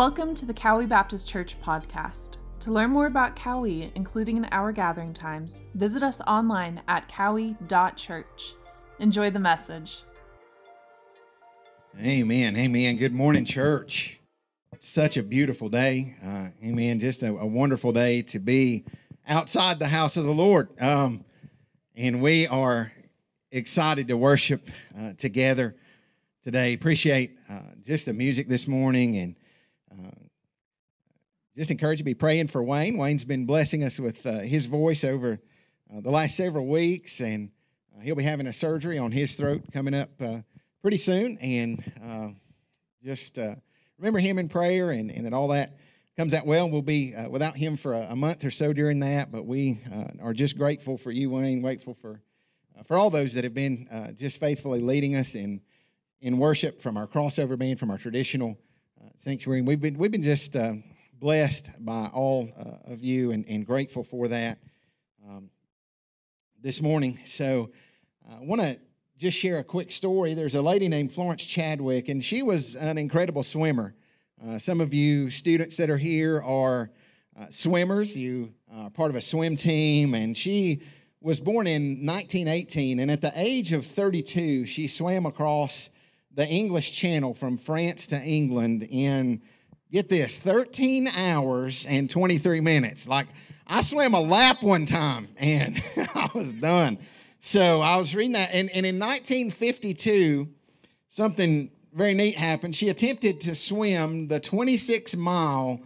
Welcome to the Cowee Baptist Church podcast. To learn more about Cowee, including in our gathering times, visit us online at cowee.church. Enjoy the message. Amen. Amen. Good morning, church. Such a beautiful day. Uh, amen. Just a, a, wonderful day to be outside the house of the Lord. Um, and we are excited to worship uh, together today. Appreciate uh, just the music this morning and just encourage you to be praying for Wayne. Wayne's been blessing us with uh, his voice over uh, the last several weeks, and uh, he'll be having a surgery on his throat coming up uh, pretty soon. And just remember him in prayer, and, and that all that comes out well. We'll be without him for a, a, month or so during that, but we are just grateful for you, Wayne. Grateful for for all those that have been just faithfully leading us in in worship from our crossover band, from our traditional uh, sanctuary. And we've been, we've been just uh, blessed by all uh, of you and, and, grateful for that um, this morning. So I want to just share a quick story. There's a lady named Florence Chadwick, and she was an incredible swimmer. Uh, some of you students that are here are uh, swimmers. You are part of a swim team, and she was born in 1918. And at the age of 32, she swam across the English Channel from France to England in, get this, 13 hours and 23 minutes. Like, I swam a lap one time and I was done. So I was reading that. And, and in 1952, something very neat happened. She attempted to swim the 26 mile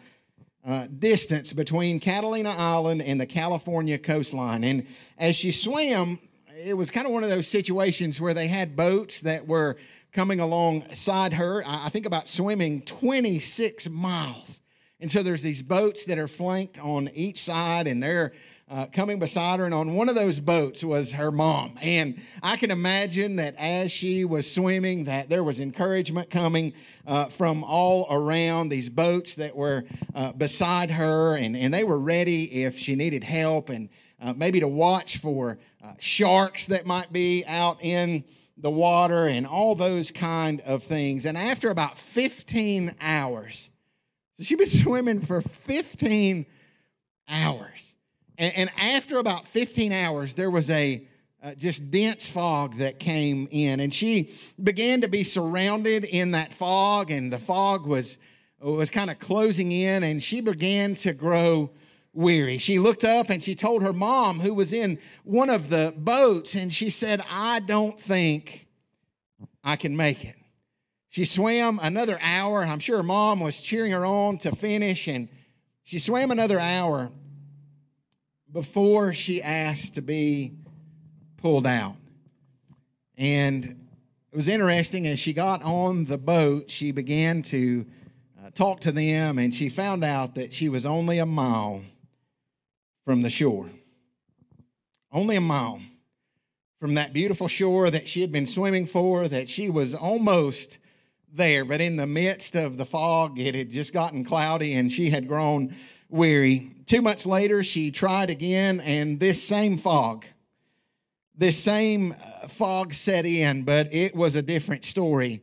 uh, distance between Catalina Island and the California coastline. And as she swam, it was kind of one of those situations where they had boats that were coming alongside her. I think about swimming 26 miles. And so there's these boats that are flanked on each side, and they're uh, coming beside her. And on one of those boats was her mom. And I can imagine that as she was swimming, that there was encouragement coming uh, from all around these boats that were uh, beside her, and, and they were ready if she needed help, and uh, maybe to watch for uh, sharks that might be out in the water and all those kind of things. And after about 15 hours, so she'd been swimming for 15 hours. And, and after about 15 hours, there was a uh, just dense fog that came in. And she began to be surrounded in that fog, and the fog was, was kind of closing in, and she began to grow weary. She looked up and she told her mom, who was in one of the boats, and she said, I don't think I can make it. She swam another hour. I'm sure her mom was cheering her on to finish, and she swam another hour before she asked to be pulled out. And it was interesting as she got on the boat, she began to uh, talk to them, and she found out that she was only a mile from the shore. Only a mile from that beautiful shore that she had been swimming for, that she was almost there. But in the midst of the fog, it had just gotten cloudy and she had grown weary. Two months later, she tried again, and this same fog, this same uh, fog set in, but it was a different story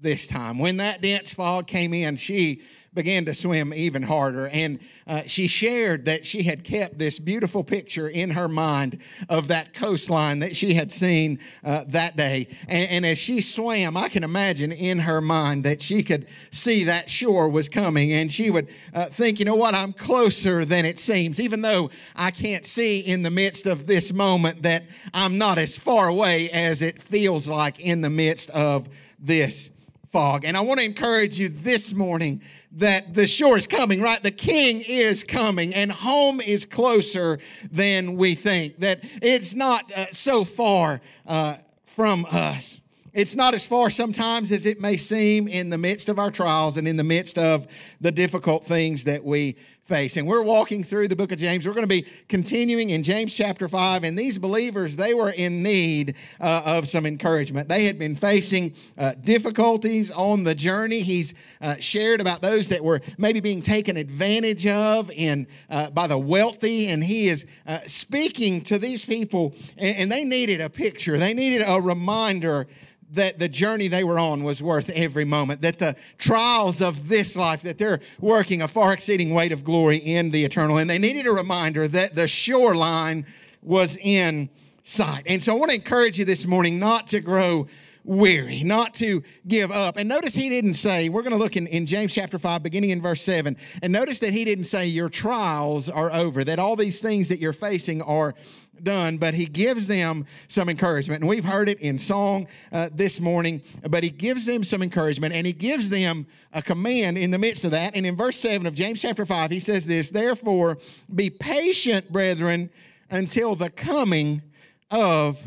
this time. When that dense fog came in, she began to swim even harder. And uh, she shared that she had kept this beautiful picture in her mind of that coastline that she had seen uh, that day. And, and, as she swam, I can imagine in her mind that she could see that shore was coming. And she would uh, think, you know what, I'm closer than it seems, even though I can't see in the midst of this moment that I'm not as far away as it feels like in the midst of this fog. And I want to encourage you this morning that the shore is coming, right? The king is coming and home is closer than we think, that it's not uh, so far uh, from us. It's not as far sometimes as it may seem in the midst of our trials and in the midst of the difficult things that we face. And we're walking through the book of James. We're going to be continuing in James chapter 5. And these believers, they were in need uh, of some encouragement. They had been facing uh, difficulties on the journey. He's uh, shared about those that were maybe being taken advantage of in, uh, by the wealthy. And he is uh, speaking to these people, and, and they needed a picture, they needed a reminder that the journey they were on was worth every moment, that the trials of this life, that they're working a far exceeding weight of glory in the eternal. And they needed a reminder that the shoreline was in sight. And so I want to encourage you this morning not to grow weary, not to give up. And notice he didn't say, we're going to look in, in James chapter 5, beginning in verse 7. And notice that he didn't say your trials are over, that all these things that you're facing are done, but he gives them some encouragement. And we've heard it in song uh, this morning, but he gives them some encouragement and he gives them a command in the midst of that. And in verse 7 of James chapter 5, he says this Therefore, be patient, brethren, until the coming of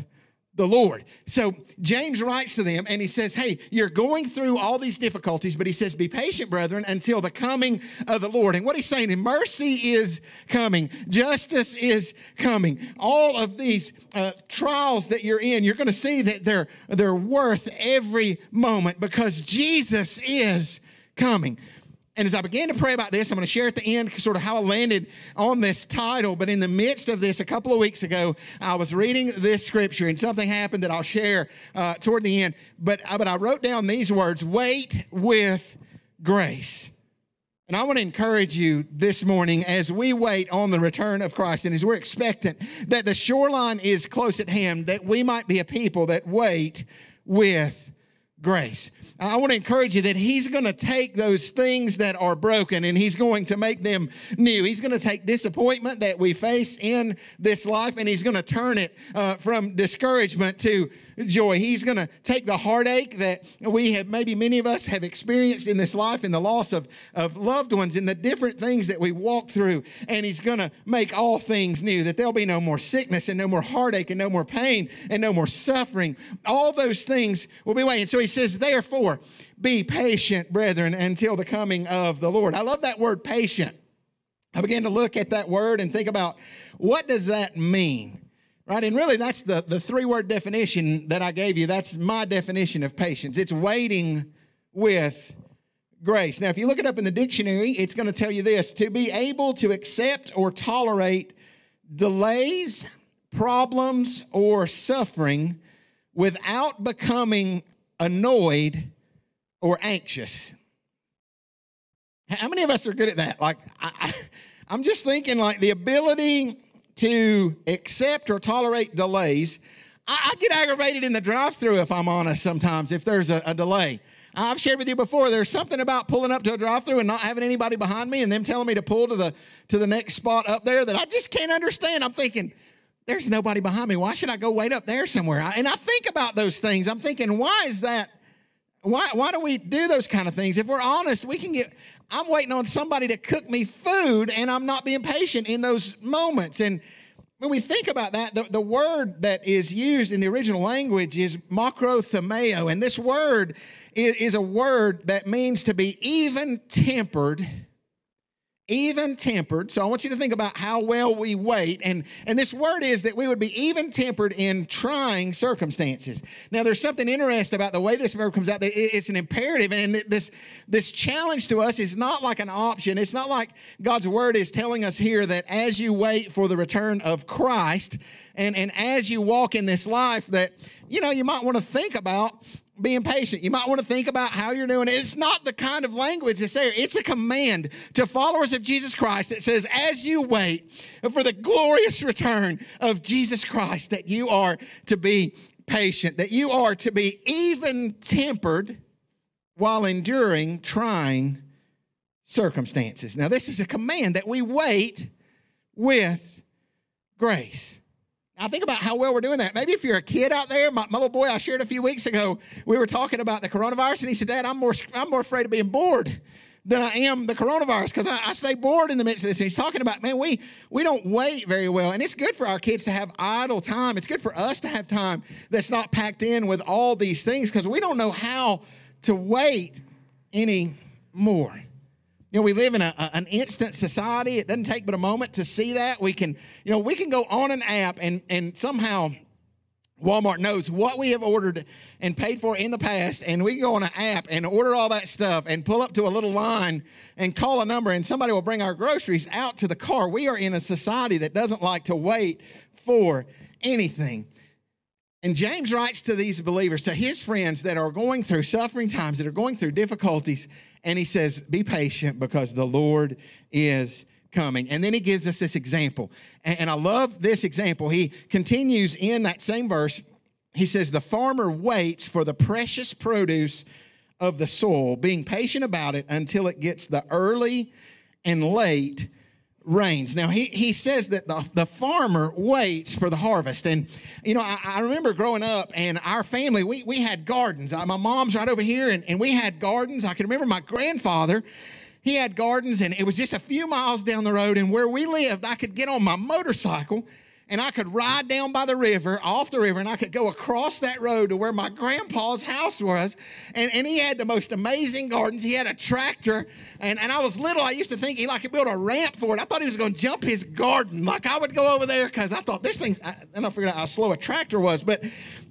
the Lord. So James writes to them and he says, Hey, you're going through all these difficulties, but he says, Be patient, brethren, until the coming of the Lord. And what he's saying, is, mercy is coming, justice is coming. All of these uh, trials that you're in, you're going to see that they're, they're worth every moment because Jesus is coming. And as I began to pray about this, I'm going to share at the end sort of how I landed on this title. But in the midst of this, a couple of weeks ago, I was reading this scripture and something happened that I'll share uh, toward the end. But, uh, but I wrote down these words wait with grace. And I want to encourage you this morning as we wait on the return of Christ and as we're expectant that the shoreline is close at hand, that we might be a people that wait with grace. I want to encourage you that He's going to take those things that are broken and He's going to make them new. He's going to take disappointment that we face in this life and He's going to turn it uh, from discouragement to joy. He's going to take the heartache that we have, maybe many of us have experienced in this life, in the loss of, of loved ones, in the different things that we walk through, and He's going to make all things new, that there'll be no more sickness and no more heartache and no more pain and no more suffering. All those things will be away. And so He says, therefore, be patient, brethren, until the coming of the Lord. I love that word patient. I began to look at that word and think about what does that mean? Right? And really, that's the, the three word definition that I gave you. That's my definition of patience. It's waiting with grace. Now, if you look it up in the dictionary, it's going to tell you this to be able to accept or tolerate delays, problems, or suffering without becoming annoyed or anxious. How many of us are good at that? Like, I, I, I'm just thinking, like, the ability to accept or tolerate delays. I, I get aggravated in the drive through, if I'm honest, sometimes, if there's a, a delay. I've shared with you before. There's something about pulling up to a drive-through and not having anybody behind me, and them telling me to pull to the to the next spot up there that I just can't understand. I'm thinking, there's nobody behind me. Why should I go wait up there somewhere? And I think about those things. I'm thinking, why is that? Why why do we do those kind of things? If we're honest, we can get. I'm waiting on somebody to cook me food, and I'm not being patient in those moments. And when we think about that, the, the word that is used in the original language is makrothumeo. And this word is, is a word that means to be even tempered even tempered. So I want you to think about how well we wait. And, and this word is that we would be even tempered in trying circumstances. Now, there's something interesting about the way this verb comes out. It's an imperative. And this, this challenge to us is not like an option. It's not like God's word is telling us here that as you wait for the return of Christ and, and as you walk in this life, that, you know, you might want to think about being patient. You might want to think about how you're doing. It's not the kind of language that's there. It's a command to followers of Jesus Christ that says, as you wait for the glorious return of Jesus Christ, that you are to be patient, that you are to be even tempered while enduring trying circumstances. Now, this is a command that we wait with grace. Now think about how well we're doing that. Maybe if you're a kid out there, my, my, little boy I shared a few weeks ago, we were talking about the coronavirus, and he said, Dad, I'm more, I'm more afraid of being bored than I am the coronavirus because I, I, stay bored in the midst of this. And he's talking about, man, we we don't wait very well. And it's good for our kids to have idle time. It's good for us to have time that's not packed in with all these things because we don't know how to wait anymore. You know, we live in a, a, an instant society. It doesn't take but a moment to see that. We can, you know, we can go on an app and and somehow Walmart knows what we have ordered and paid for in the past, and we can go on an app and order all that stuff and pull up to a little line and call a number, and somebody will bring our groceries out to the car. We are in a society that doesn't like to wait for anything. And James writes to these believers, to his friends that are going through suffering times, that are going through difficulties, and he says, Be patient because the Lord is coming. And then he gives us this example. And I love this example. He continues in that same verse. He says, The farmer waits for the precious produce of the soil, being patient about it until it gets the early and late rains. Now, he, he says that the, the farmer waits for the harvest. And, you know, I, I remember growing up and our family, we, we had gardens. Uh, my mom's right over here, and, and we had gardens. I can remember my grandfather, he had gardens, and it was just a few miles down the road. And where we lived, I could get on my motorcycle and I could ride down by the river, off the river, and I could go across that road to where my grandpa's house was. And, and he had the most amazing gardens. He had a tractor, and, and I was little. I used to think he like could build a ramp for it. I thought he was going to jump his garden. Like I would go over there because I thought this thing, I, and I figured out how slow a tractor was. But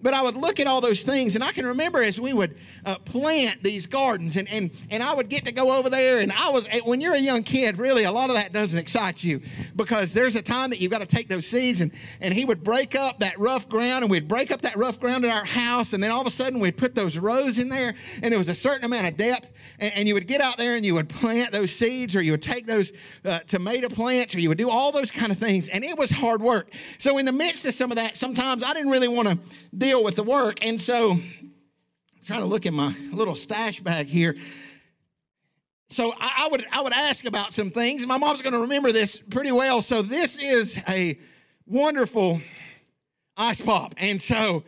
but I would look at all those things, and I can remember as we would uh, plant these gardens, and, and, and I would get to go over there. And I was, when you're a young kid, really, a lot of that doesn't excite you because there's a time that you've got to take those seeds, and, and he would break up that rough ground, and we'd break up that rough ground at our house, and then all of a sudden we'd put those rows in there, and there was a certain amount of depth, and, and you would get out there and you would plant those seeds, or you would take those uh, tomato plants, or you would do all those kind of things, and it was hard work. So, in the midst of some of that, sometimes I didn't really want to deal with the work. And so I'm trying to look in my little stash bag here. So I, I would I would ask about some things, my mom's going to remember this pretty well. So this is a wonderful ice pop, and so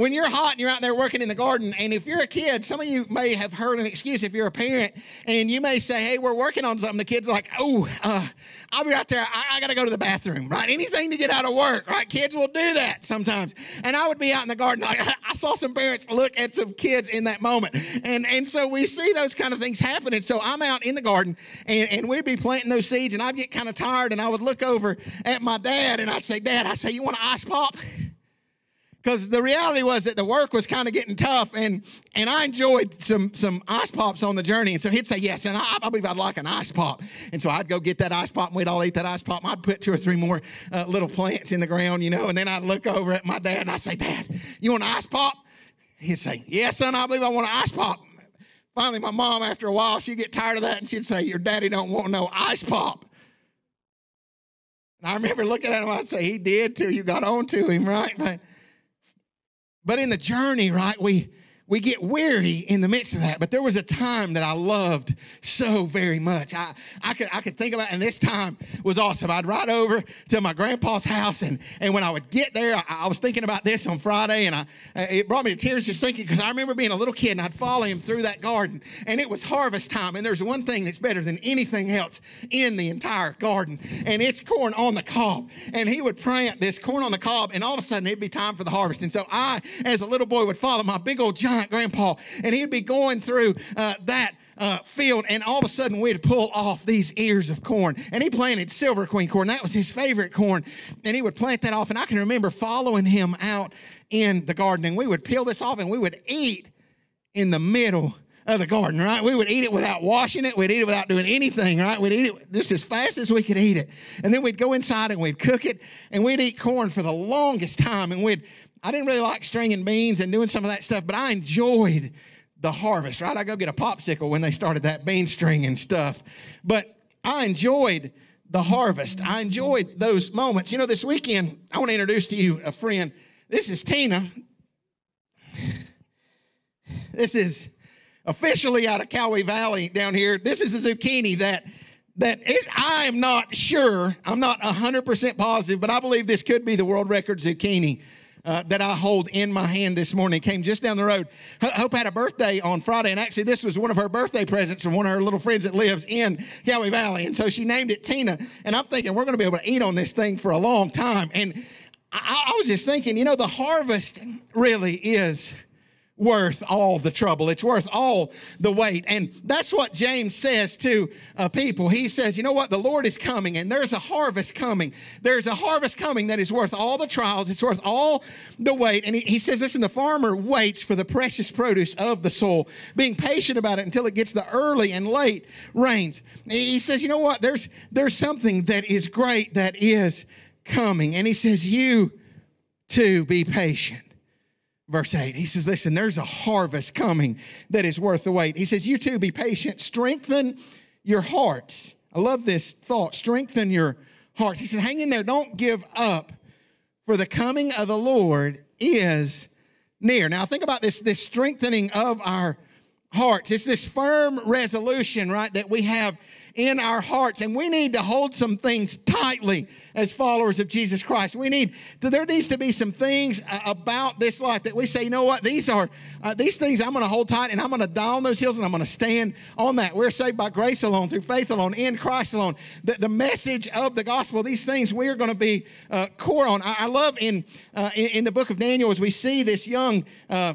when you're hot and you're out there working in the garden, and if you're a kid, some of you may have heard an excuse if you're a parent, and you may say, Hey, we're working on something. The kid's like, Oh, uh, I'll be out there. I, I got to go to the bathroom, right? Anything to get out of work, right? Kids will do that sometimes. And I would be out in the garden. I saw some parents look at some kids in that moment. And, and so we see those kind of things happening. So I'm out in the garden, and, and we'd be planting those seeds, and I'd get kind of tired, and I would look over at my dad, and I'd say, Dad, I say, You want an ice pop? Because the reality was that the work was kind of getting tough and and I enjoyed some some ice pops on the journey. And so he'd say yes, and I, I believe I'd like an ice pop. And so I'd go get that ice pop, and we'd all eat that ice pop. I'd put two or three more uh, little plants in the ground, you know, and then I'd look over at my dad and I'd say, Dad, you want an ice pop? He'd say, Yes, son, I believe I want an ice pop. Finally, my mom, after a while, she'd get tired of that and she'd say, Your daddy don't want no ice pop. And I remember looking at him, I'd say, He did too. You got on to him, right? But but in the journey, right, we we get weary in the midst of that. But there was a time that I loved so very much. I, I could I could think about, and this time was awesome. I'd ride over to my grandpa's house, and and when I would get there, I, I was thinking about this on Friday, and I uh, it brought me to tears just thinking because I remember being a little kid and I'd follow him through that garden, and it was harvest time, and there's one thing that's better than anything else in the entire garden, and it's corn on the cob. And he would plant this corn on the cob, and all of a sudden it'd be time for the harvest. And so I, as a little boy, would follow my big old giant giant grandpa, and he'd be going through uh, that uh, field, and all of a sudden we'd pull off these ears of corn. And he planted silver queen corn. That was his favorite corn. And he would plant that off. And I can remember following him out in the garden, and we would peel this off and we would eat in the middle of the garden, right? We would eat it without washing it. We'd eat it without doing anything, right? We'd eat it just as fast as we could eat it. And then we'd go inside and we'd cook it and we'd eat corn for the longest time. And we'd I didn't really like stringing beans and doing some of that stuff, but I enjoyed the harvest, right? I go get a popsicle when they started that bean stringing stuff. But I enjoyed the harvest. I enjoyed those moments. You know, this weekend, I want to introduce to you a friend. This is Tina. This is officially out of Cowee Valley down here. This is a zucchini that that it, I am not sure, I'm not 100% positive, but I believe this could be the world record zucchini uh, that I hold in my hand this morning. came just down the road. Hope had a birthday on Friday, and actually, this was one of her birthday presents from one of her little friends that lives in Cowee Valley. And so she named it Tina. And I'm thinking, we're going to be able to eat on this thing for a long time. And I, I was just thinking, you know, the harvest really is worth all the trouble. It's worth all the wait. And that's what James says to uh, people. He says, you know what? The Lord is coming and there's a harvest coming. There's a harvest coming that is worth all the trials. It's worth all the wait. And he, he says, listen, the farmer waits for the precious produce of the soul, being patient about it until it gets the early and late rains. He says, you know what? There's, there's something that is great that is coming. And he says, you too be patient verse 8. He says, Listen, there's a harvest coming that is worth the wait. He says, You too be patient, strengthen your hearts. I love this thought strengthen your hearts. He says, Hang in there, don't give up, for the coming of the Lord is near. Now, think about this, this strengthening of our hearts. It's this firm resolution, right, that we have in our hearts. And we need to hold some things tightly as followers of Jesus Christ. We need there needs to be some things uh, about this life that we say, you know what, these are uh, these things I'm going to hold tight and I'm going to die on those hills and I'm going to stand on that. We're saved by grace alone, through faith alone, in Christ alone. The, the message of the gospel, these things we are going to be uh, core on. I, I love in, uh, in, in the book of Daniel as we see this young uh,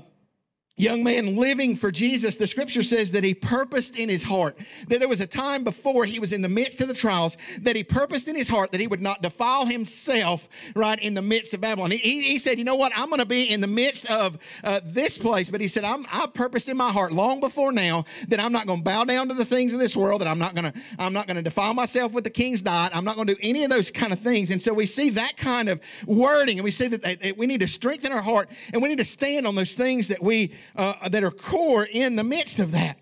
young man living for Jesus, the scripture says that he purposed in his heart that there was a time before he was in the midst of the trials that he purposed in his heart that he would not defile himself right in the midst of Babylon. He, he, said, You know what? I'm going to be in the midst of uh, this place, but he said, I'm, I purposed in my heart long before now that I'm not going to bow down to the things of this world, that I'm not going to I'm not going to defile myself with the king's diet. I'm not going to do any of those kind of things. And so we see that kind of wording, and we see that, that we need to strengthen our heart and we need to stand on those things that we uh, that are core in the midst of that.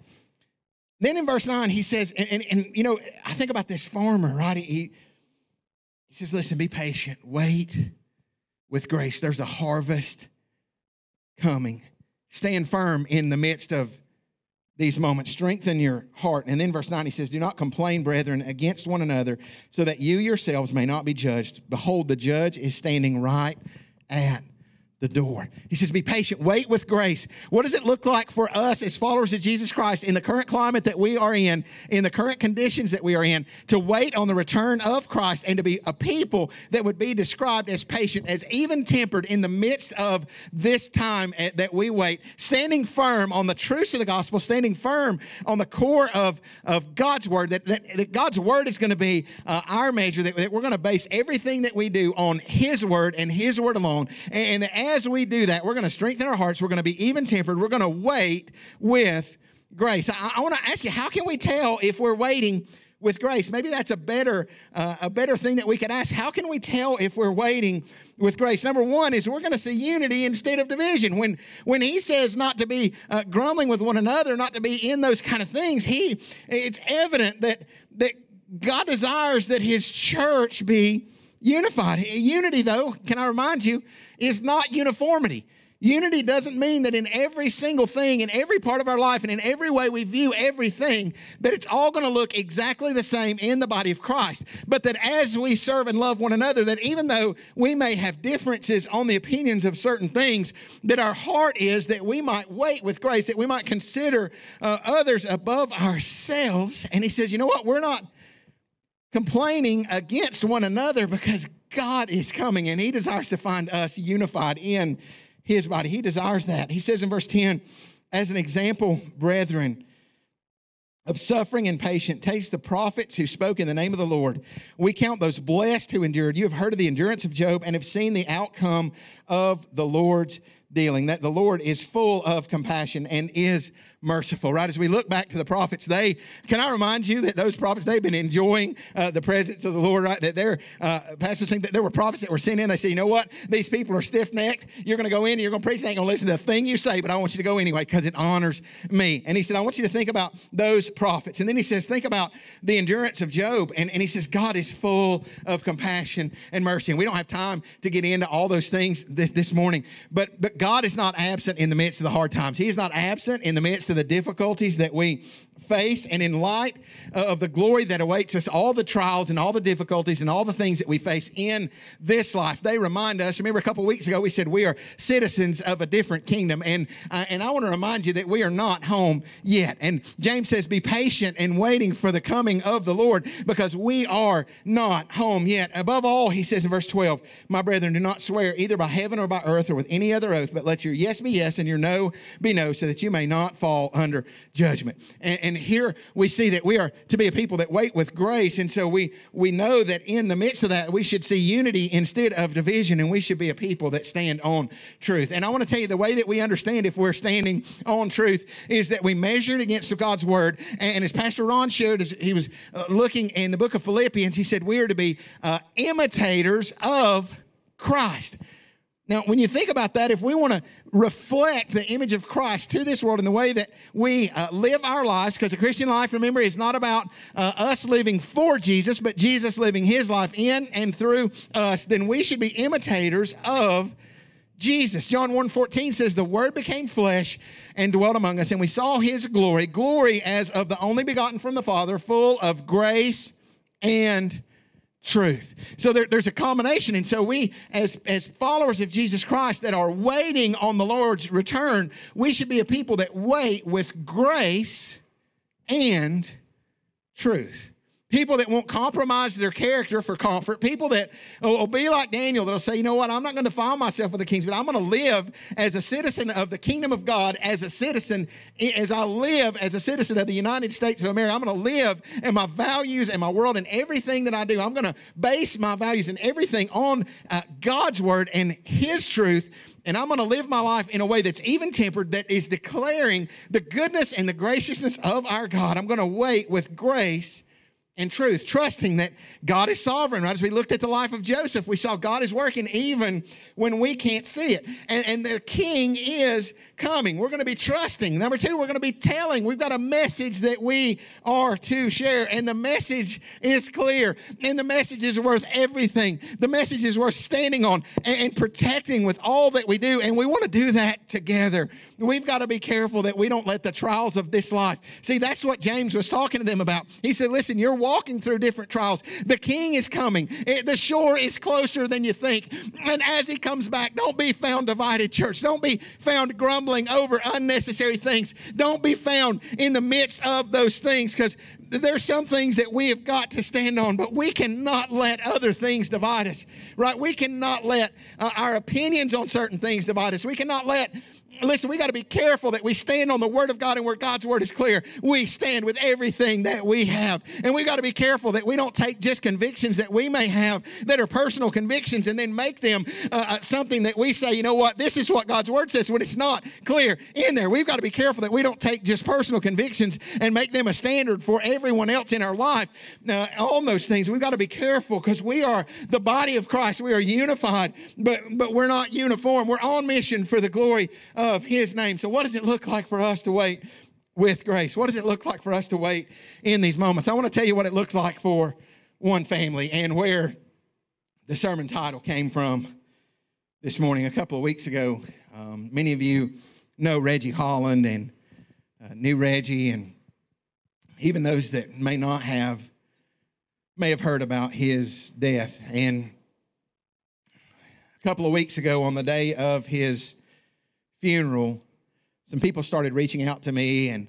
Then in verse 9, he says, and, and, and you know, I think about this farmer, right? He, he says, listen, be patient, wait with grace. There's a harvest coming. Stand firm in the midst of these moments. Strengthen your heart. And then verse 9, he says, Do not complain, brethren, against one another, so that you yourselves may not be judged. Behold, the judge is standing right at the door. He says, Be patient, wait with grace. What does it look like for us as followers of Jesus Christ in the current climate that we are in, in the current conditions that we are in, to wait on the return of Christ and to be a people that would be described as patient, as even tempered in the midst of this time that we wait, standing firm on the truths of the gospel, standing firm on the core of, of God's word, that, that, that God's word is going to be uh, our measure, that, that we're going to base everything that we do on His word and His word alone. And, and as we do that, we're going to strengthen our hearts. We're going to be even tempered. We're going to wait with grace. I, I want to ask you, how can we tell if we're waiting with grace? Maybe that's a better, uh, a better thing that we could ask. How can we tell if we're waiting with grace? Number one is we're going to see unity instead of division. When, when he says not to be uh, grumbling with one another, not to be in those kind of things, he, it's evident that, that God desires that his church be unified. Unity, though, can I remind you, is not uniformity. Unity doesn't mean that in every single thing, in every part of our life, and in every way we view everything, that it's all going to look exactly the same in the body of Christ. But that as we serve and love one another, that even though we may have differences on the opinions of certain things, that our heart is that we might wait with grace, that we might consider uh, others above ourselves. And he says, you know what? We're not complaining against one another because God is coming and He desires to find us unified in His body. He desires that. He says in verse 10, as an example, brethren, of suffering and patience, taste the prophets who spoke in the name of the Lord. We count those blessed who endured. You have heard of the endurance of Job and have seen the outcome of the Lord's dealing, that the Lord is full of compassion and is merciful, right? As we look back to the prophets, they, can I remind you that those prophets, they've been enjoying uh, the presence of the Lord, right? That they're, uh, pastors think that there were prophets that were sent in. They say, you know what? These people are stiff necked. You're going to go in and you're going to preach. They ain't going to listen to a thing you say, but I want you to go anyway because it honors me. And he said, I want you to think about those prophets. And then he says, think about the endurance of Job. And, and he says, God is full of compassion and mercy. And we don't have time to get into all those things this, this morning, but, but God is not absent in the midst of the hard times. He is not absent in the midst of the difficulties that we face and in light of the glory that awaits us, all the trials and all the difficulties and all the things that we face in this life, they remind us. Remember, a couple weeks ago, we said we are citizens of a different kingdom. And, uh, and I want to remind you that we are not home yet. And James says, Be patient and waiting for the coming of the Lord because we are not home yet. Above all, he says in verse 12, My brethren, do not swear either by heaven or by earth or with any other oath, but let your yes be yes and your no be no, so that you may not fall under judgment. And, and here we see that we are to be a people that wait with grace. And so we, we know that in the midst of that, we should see unity instead of division, and we should be a people that stand on truth. And I want to tell you the way that we understand if we're standing on truth is that we measure it against God's word. And as Pastor Ron shared, as he was uh, looking in the book of Philippians, he said we are to be uh, imitators of Christ. Now, when you think about that, if we want to reflect the image of Christ to this world in the way that we uh, live our lives, because the Christian life, remember, is not about uh, us living for Jesus, but Jesus living his life in and through us, then we should be imitators of Jesus. John 1 14 says, The Word became flesh and dwelt among us, and we saw his glory, glory as of the only begotten from the Father, full of grace and truth. So there, there's a combination. And so we, as, as followers of Jesus Christ that are waiting on the Lord's return, we should be a people that wait with grace and truth. People that won't compromise their character for comfort. People that will be like Daniel, that'll say, you know what, I'm not going to defile myself with the kings, but I'm going to live as a citizen of the kingdom of God, as a citizen, as I live as a citizen of the United States of America. I'm going to live and my values and my world and everything that I do. I'm going to base my values and everything on uh, God's word and His truth and I'm going to live my life in a way that's even tempered, that is declaring the goodness and the graciousness of our God. I'm going to wait with grace and truth, trusting that God is sovereign. Right as we looked at the life of Joseph, we saw God is working even when we can't see it. And, and the king is coming. We're going to be trusting. Number two, we're going to be telling. We've got a message that we are to share, and the message is clear, and the message is worth everything. The message is worth standing on and, and protecting with all that we do, and we want to do that together. We've got to be careful that we don't let the trials of this life. See, that's what James was talking to them about. He said, Listen, you're walking through different trials. The king is coming, it, the shore is closer than you think. And as he comes back, don't be found divided, church. Don't be found grumbling over unnecessary things. Don't be found in the midst of those things because there's some things that we have got to stand on, but we cannot let other things divide us, right? We cannot let uh, our opinions on certain things divide us. We cannot let listen, we got to be careful that we stand on the Word of God and where God's Word is clear, we stand with everything that we have. And we got to be careful that we don't take just convictions that we may have that are personal convictions and then make them uh, uh, something that we say, you know what, this is what God's Word says when it's not clear in there. We've got to be careful that we don't take just personal convictions and make them a standard for everyone else in our life. Uh, all those things, we've got to be careful because we are the body of Christ. We are unified, but, but we're not uniform. We're on mission for the glory of Of his name. So, what does it look like for us to wait with grace? What does it look like for us to wait in these moments? I want to tell you what it looks like for one family and where the sermon title came from this morning. A couple of weeks ago, um, many of you know Reggie Holland and uh, knew Reggie, and even those that may not have may have heard about his death. And a couple of weeks ago, on the day of his funeral, some people started reaching out to me and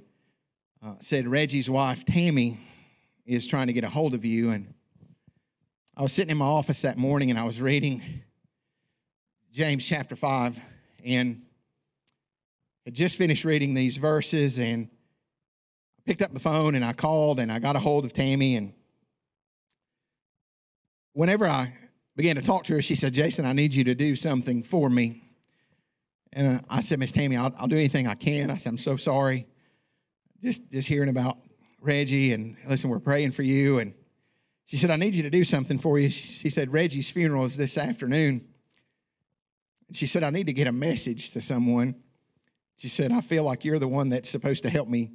uh, said, Reggie's wife, Tammy, is trying to get a hold of you. And I was sitting in my office that morning and I was reading James chapter 5 and had just finished reading these verses and I picked up the phone and I called and I got a hold of Tammy. And whenever I began to talk to her, she said, Jason, I need you to do something for me. And uh, I said, Miss Tammy, I'll, I'll do anything I can. I said, I'm so sorry. Just, just hearing about Reggie and listen, we're praying for you. And she said, I need you to do something for you. She said, Reggie's funeral is this afternoon. She said, I need to get a message to someone. She said, I feel like you're the one that's supposed to help me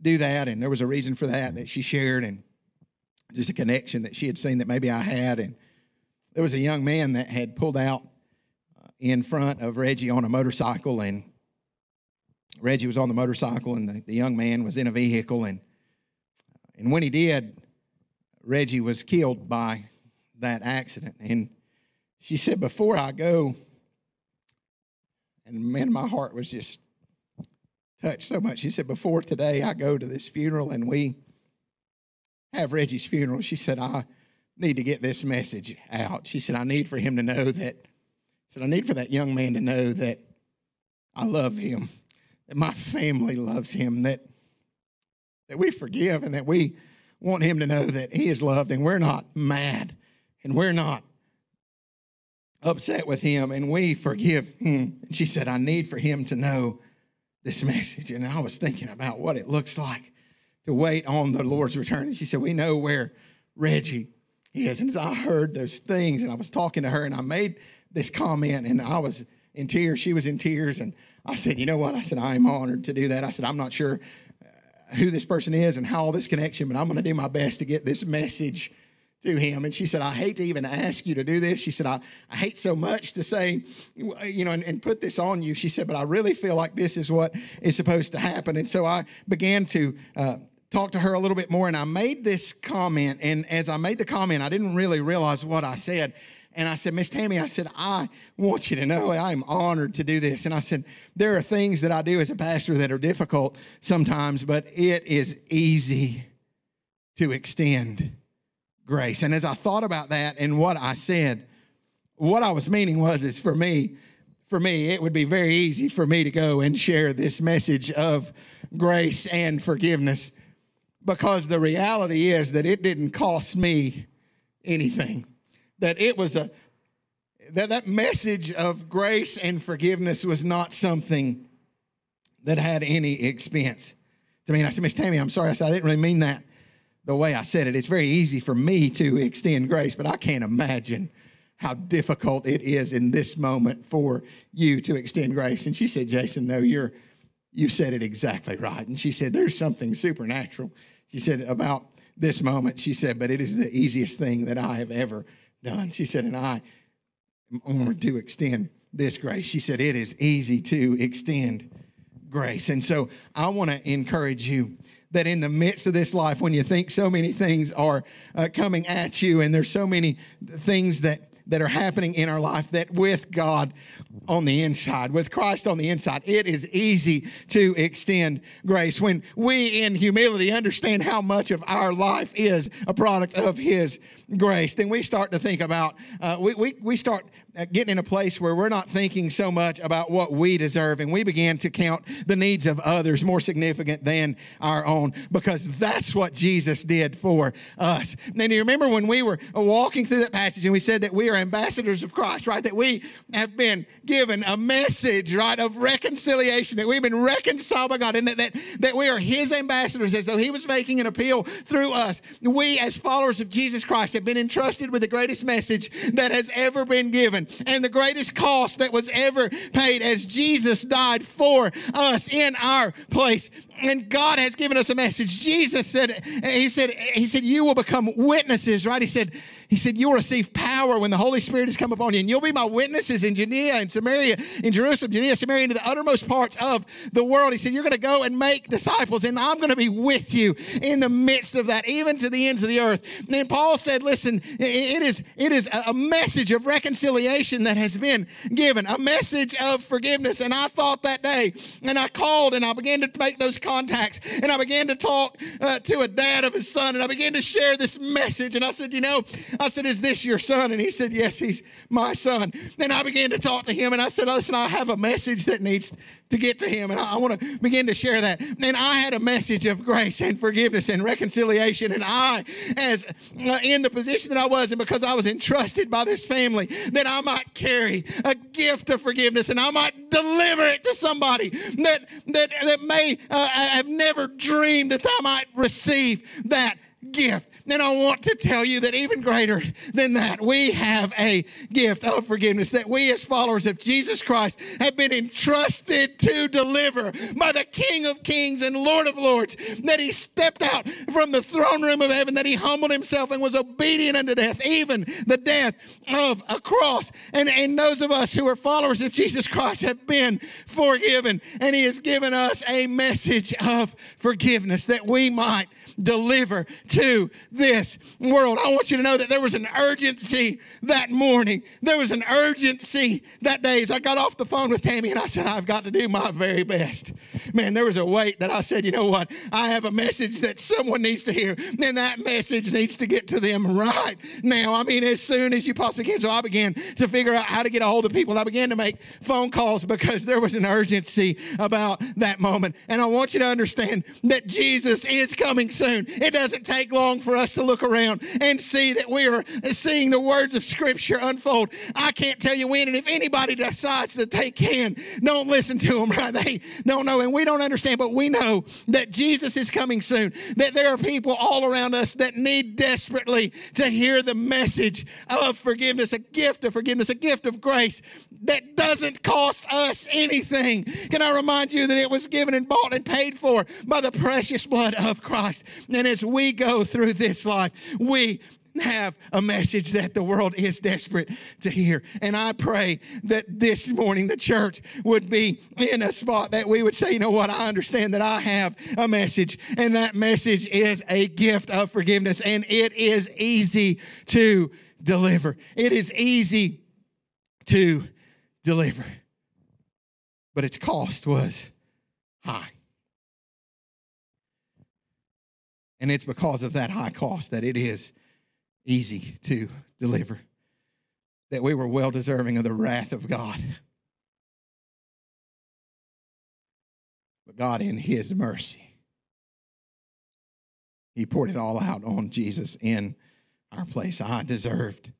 do that. And there was a reason for that that she shared and just a connection that she had seen that maybe I had. And there was a young man that had pulled out in front of Reggie on a motorcycle, and Reggie was on the motorcycle, and the, the young man was in a vehicle, and And when he did, Reggie was killed by that accident. And she said, Before I go, and man, my heart was just touched so much. She said, Before today, I go to this funeral and we have Reggie's funeral. She said, I need to get this message out. She said, I need for him to know that, said, I need for that young man to know that I love him, that my family loves him, that, that we forgive and that we want him to know that he is loved and we're not mad and we're not upset with him and we forgive him. And she said, I need for him to know this message. And I was thinking about what it looks like to wait on the Lord's return. And she said, We know where Reggie is. And as I heard those things and I was talking to her and I made this comment and I was in tears. She was in tears. And I said, You know what? I said, I am honored to do that. I said, I'm not sure uh, who this person is and how all this connection, but I'm going to do my best to get this message to him. And she said, I hate to even ask you to do this. She said, I, I hate so much to say, you know, and, and put this on you. She said, but I really feel like this is what is supposed to happen. And so I began to uh, talk to her a little bit more. And I made this comment. And as I made the comment, I didn't really realize what I said. And I said, Miss Tammy, I said, I want you to know I am honored to do this. And I said, there are things that I do as a pastor that are difficult sometimes, but it is easy to extend grace. And as I thought about that and what I said, what I was meaning was is for me, for me, it would be very easy for me to go and share this message of grace and forgiveness because the reality is that it didn't cost me anything. That it was a that that message of grace and forgiveness was not something that had any expense. I mean, I said, Miss Tammy, I'm sorry. I said, I didn't really mean that the way I said it. It's very easy for me to extend grace, but I can't imagine how difficult it is in this moment for you to extend grace. And she said, Jason, no, you're you said it exactly right. And she said, There's something supernatural. She said, about this moment, she said, but it is the easiest thing that I have ever done. She said, and I am honored to extend this grace. She said, it is easy to extend grace. And so I want to encourage you that in the midst of this life, when you think so many things are uh, coming at you and there's so many things that that are happening in our life that with God on the inside, with Christ on the inside, it is easy to extend grace. When we in humility understand how much of our life is a product of His grace, then we start to think about, uh, we, we, we start Uh, getting in a place where we're not thinking so much about what we deserve and we begin to count the needs of others more significant than our own because that's what Jesus did for us. And you remember when we were walking through that passage and we said that we are ambassadors of Christ, right? That we have been given a message, right, of reconciliation, that we've been reconciled by God and that, that, that we are His ambassadors as though He was making an appeal through us. We, as followers of Jesus Christ, have been entrusted with the greatest message that has ever been given and the greatest cost that was ever paid as Jesus died for us in our place. And God has given us a message. Jesus said, He said, He said, you will become witnesses, right? He said, he said, You'll receive power when the Holy Spirit has come upon you, and you'll be my witnesses in Judea and Samaria, in Jerusalem, Judea, Samaria, into the uttermost parts of the world. He said, You're going to go and make disciples, and I'm going to be with you in the midst of that, even to the ends of the earth. And Paul said, Listen, it is, it is a message of reconciliation that has been given, a message of forgiveness. And I thought that day, and I called and I began to make those contacts, and I began to talk uh, to a dad of his son, and I began to share this message. And I said, You know, I said, Is this your son? And he said, Yes, he's my son. Then I began to talk to him and I said, Listen, I have a message that needs to get to him. And I, I want to begin to share that. And I had a message of grace and forgiveness and reconciliation. And I, as uh, in the position that I was, and because I was entrusted by this family, that I might carry a gift of forgiveness and I might deliver it to somebody that, that, that may uh, have never dreamed that I might receive that gift. And I want to tell you that even greater than that, we have a gift of forgiveness that we, as followers of Jesus Christ, have been entrusted to deliver by the King of Kings and Lord of Lords. That He stepped out from the throne room of heaven, that He humbled Himself and was obedient unto death, even the death of a cross. And, and those of us who are followers of Jesus Christ have been forgiven. And He has given us a message of forgiveness that we might deliver to this world. I want you to know that there was an urgency that morning. There was an urgency that day as I got off the phone with Tammy and I said, I've got to do my very best. Man, there was a weight that I said, you know what? I have a message that someone needs to hear. And that message needs to get to them right now. I mean, as soon as you possibly can. So I began to figure out how to get a hold of people. I began to make phone calls because there was an urgency about that moment. And I want you to understand that Jesus is coming soon. It doesn't take long for us to look around and see that we are seeing the words of Scripture unfold. I can't tell you when, and if anybody decides that they can, don't listen to them, right? They don't know, and we don't understand, but we know that Jesus is coming soon, that there are people all around us that need desperately to hear the message of forgiveness, a gift of forgiveness, a gift of grace that doesn't cost us anything. Can I remind you that it was given and bought and paid for by the precious blood of Christ? And as we go through this life, we have a message that the world is desperate to hear. And I pray that this morning the church would be in a spot that we would say, you know what, I understand that I have a message, and that message is a gift of forgiveness, and it is easy to deliver. It is easy to deliver. But its cost was high. And it's because of that high cost that it is easy to deliver, that we were well deserving of the wrath of God. But God, in His mercy, He poured it all out on Jesus in our place. I deserved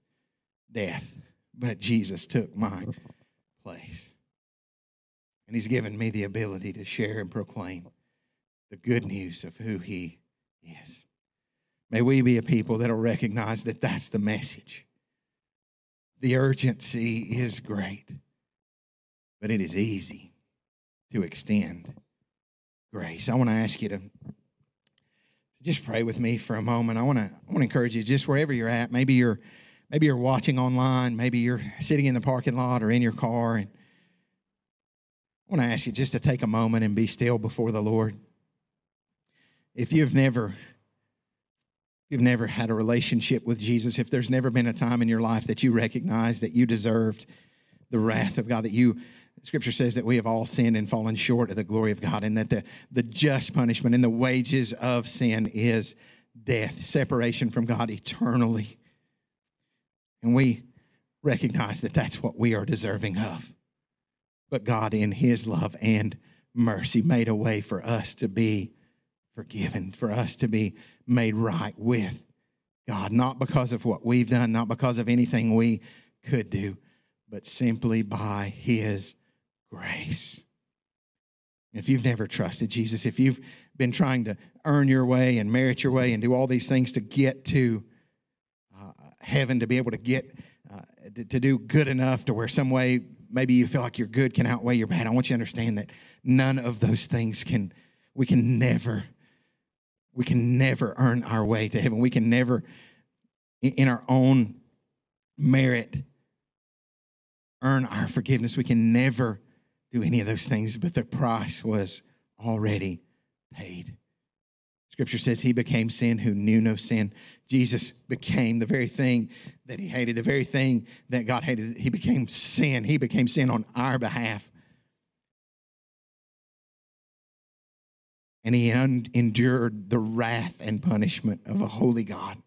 death, but Jesus took my place. And He's given me the ability to share and proclaim the good news of who He is. May we be a people that'll recognize that that's the message. The urgency is great, but it is easy to extend grace. I want to ask you to just pray with me for a moment. I want to I want to encourage you just wherever you're at. Maybe you're maybe you're watching online, maybe you're sitting in the parking lot or in your car and I want to ask you just to take a moment and be still before the Lord. If you've never you've never had a relationship with Jesus, if there's never been a time in your life that you recognize that you deserved the wrath of God, that you, Scripture says that we have all sinned and fallen short of the glory of God, and that the, the just punishment and the wages of sin is death, separation from God eternally. And we recognize that that's what we are deserving of. But God, in His love and mercy, made a way for us to be forgiven, for us to be made right with God, not because of what we've done, not because of anything we could do, but simply by His grace. If you've never trusted Jesus, if you've been trying to earn your way and merit your way and do all these things to get to heaven, to be able to get uh, to, to do good enough to where some way maybe you feel like your good can outweigh your bad, I want you to understand that none of those things can, we can never we can never earn our way to heaven. We can never, in our own merit, earn our forgiveness. We can never do any of those things, but the price was already paid. Scripture says he became sin who knew no sin. Jesus became the very thing that he hated, the very thing that God hated. He became sin. He became sin on our behalf. and he un- endured the wrath and punishment of a holy God.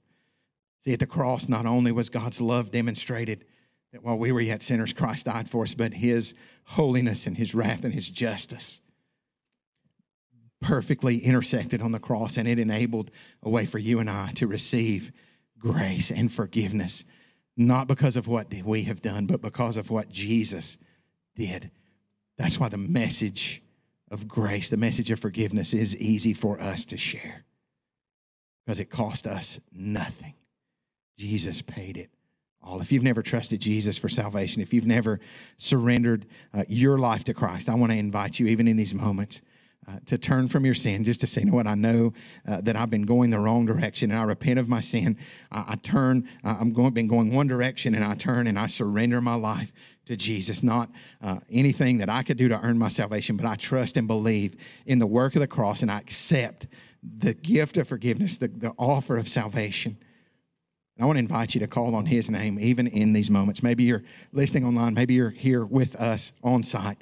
See, at the cross, not only was God's love demonstrated that while we were yet sinners, Christ died for us, but his holiness and his wrath and his justice perfectly intersected on the cross, and it enabled a way for you and I to receive grace and forgiveness, not because of what we have done, but because of what Jesus did. That's why the message of grace, the message of forgiveness, is easy for us to share because it cost us nothing. Jesus paid it all. If you've never trusted Jesus for salvation, if you've never surrendered uh, your life to Christ, I want to invite you, even in these moments, uh, to turn from your sin, just to say, you know what, I know uh, that I've been going the wrong direction and I repent of my sin. I, I turn, uh, I'm going, been going one direction and I turn and I surrender my life to Jesus, not uh, anything that I could do to earn my salvation, but I trust and believe in the work of the cross and I accept the gift of forgiveness, the, the offer of salvation. And I want to invite you to call on his name even in these moments. Maybe you're listening online, maybe you're here with us on site.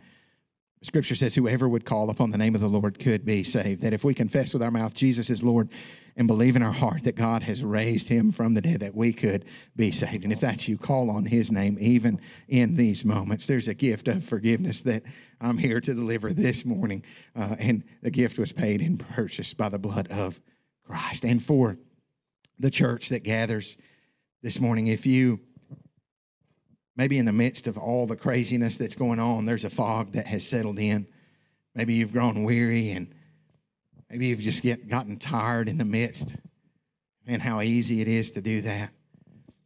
Scripture says, Whoever would call upon the name of the Lord could be saved. That if we confess with our mouth Jesus is Lord and believe in our heart that God has raised him from the dead, that we could be saved. And if that's you, call on his name even in these moments. There's a gift of forgiveness that I'm here to deliver this morning. Uh, and the gift was paid and purchased by the blood of Christ. And for the church that gathers this morning, if you maybe in the midst of all the craziness that's going on, there's a fog that has settled in. Maybe you've grown weary and maybe you've just get, gotten tired in the midst. And how easy it is to do that.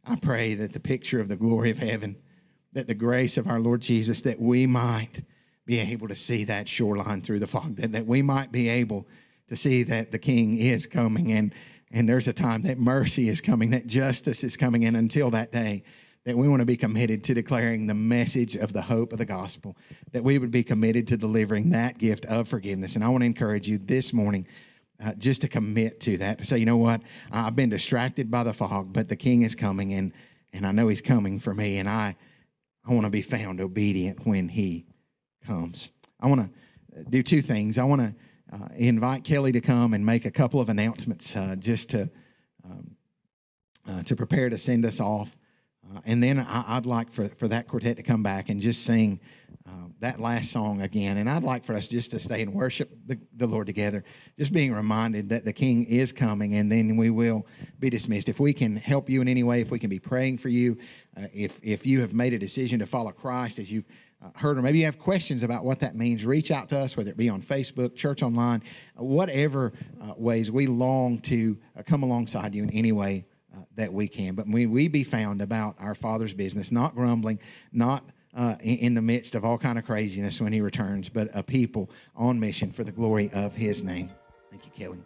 I pray that the picture of the glory of heaven, that the grace of our Lord Jesus, that we might be able to see that shoreline through the fog, that, that we might be able to see that the King is coming and and there's a time that mercy is coming, that justice is coming. And until that day, that we want to be committed to declaring the message of the hope of the gospel, that we would be committed to delivering that gift of forgiveness. And I want to encourage you this morning uh, just to commit to that, to say, you know what, I've been distracted by the fog, but the king is coming, and, and I know he's coming for me, and I, I want to be found obedient when he comes. I want to do two things. I want to uh, invite Kelly to come and make a couple of announcements uh, just to um, uh, to prepare to send us off. Uh, and then I, would like for, for that quartet to come back and just sing uh, that last song again. And I'd like for us just to stay and worship the, the Lord together, just being reminded that the King is coming, and then we will be dismissed. If we can help you in any way, if we can be praying for you, uh, if, if you have made a decision to follow Christ as you uh, heard, or maybe you have questions about what that means, reach out to us, whether it be on Facebook, church online, uh, whatever uh, ways we long to come alongside you in any way uh, that we can. But may we be found about our Father's business, not grumbling, not uh, in, in, the midst of all kind of craziness when He returns, but a people on mission for the glory of His name. Thank you, Kelly.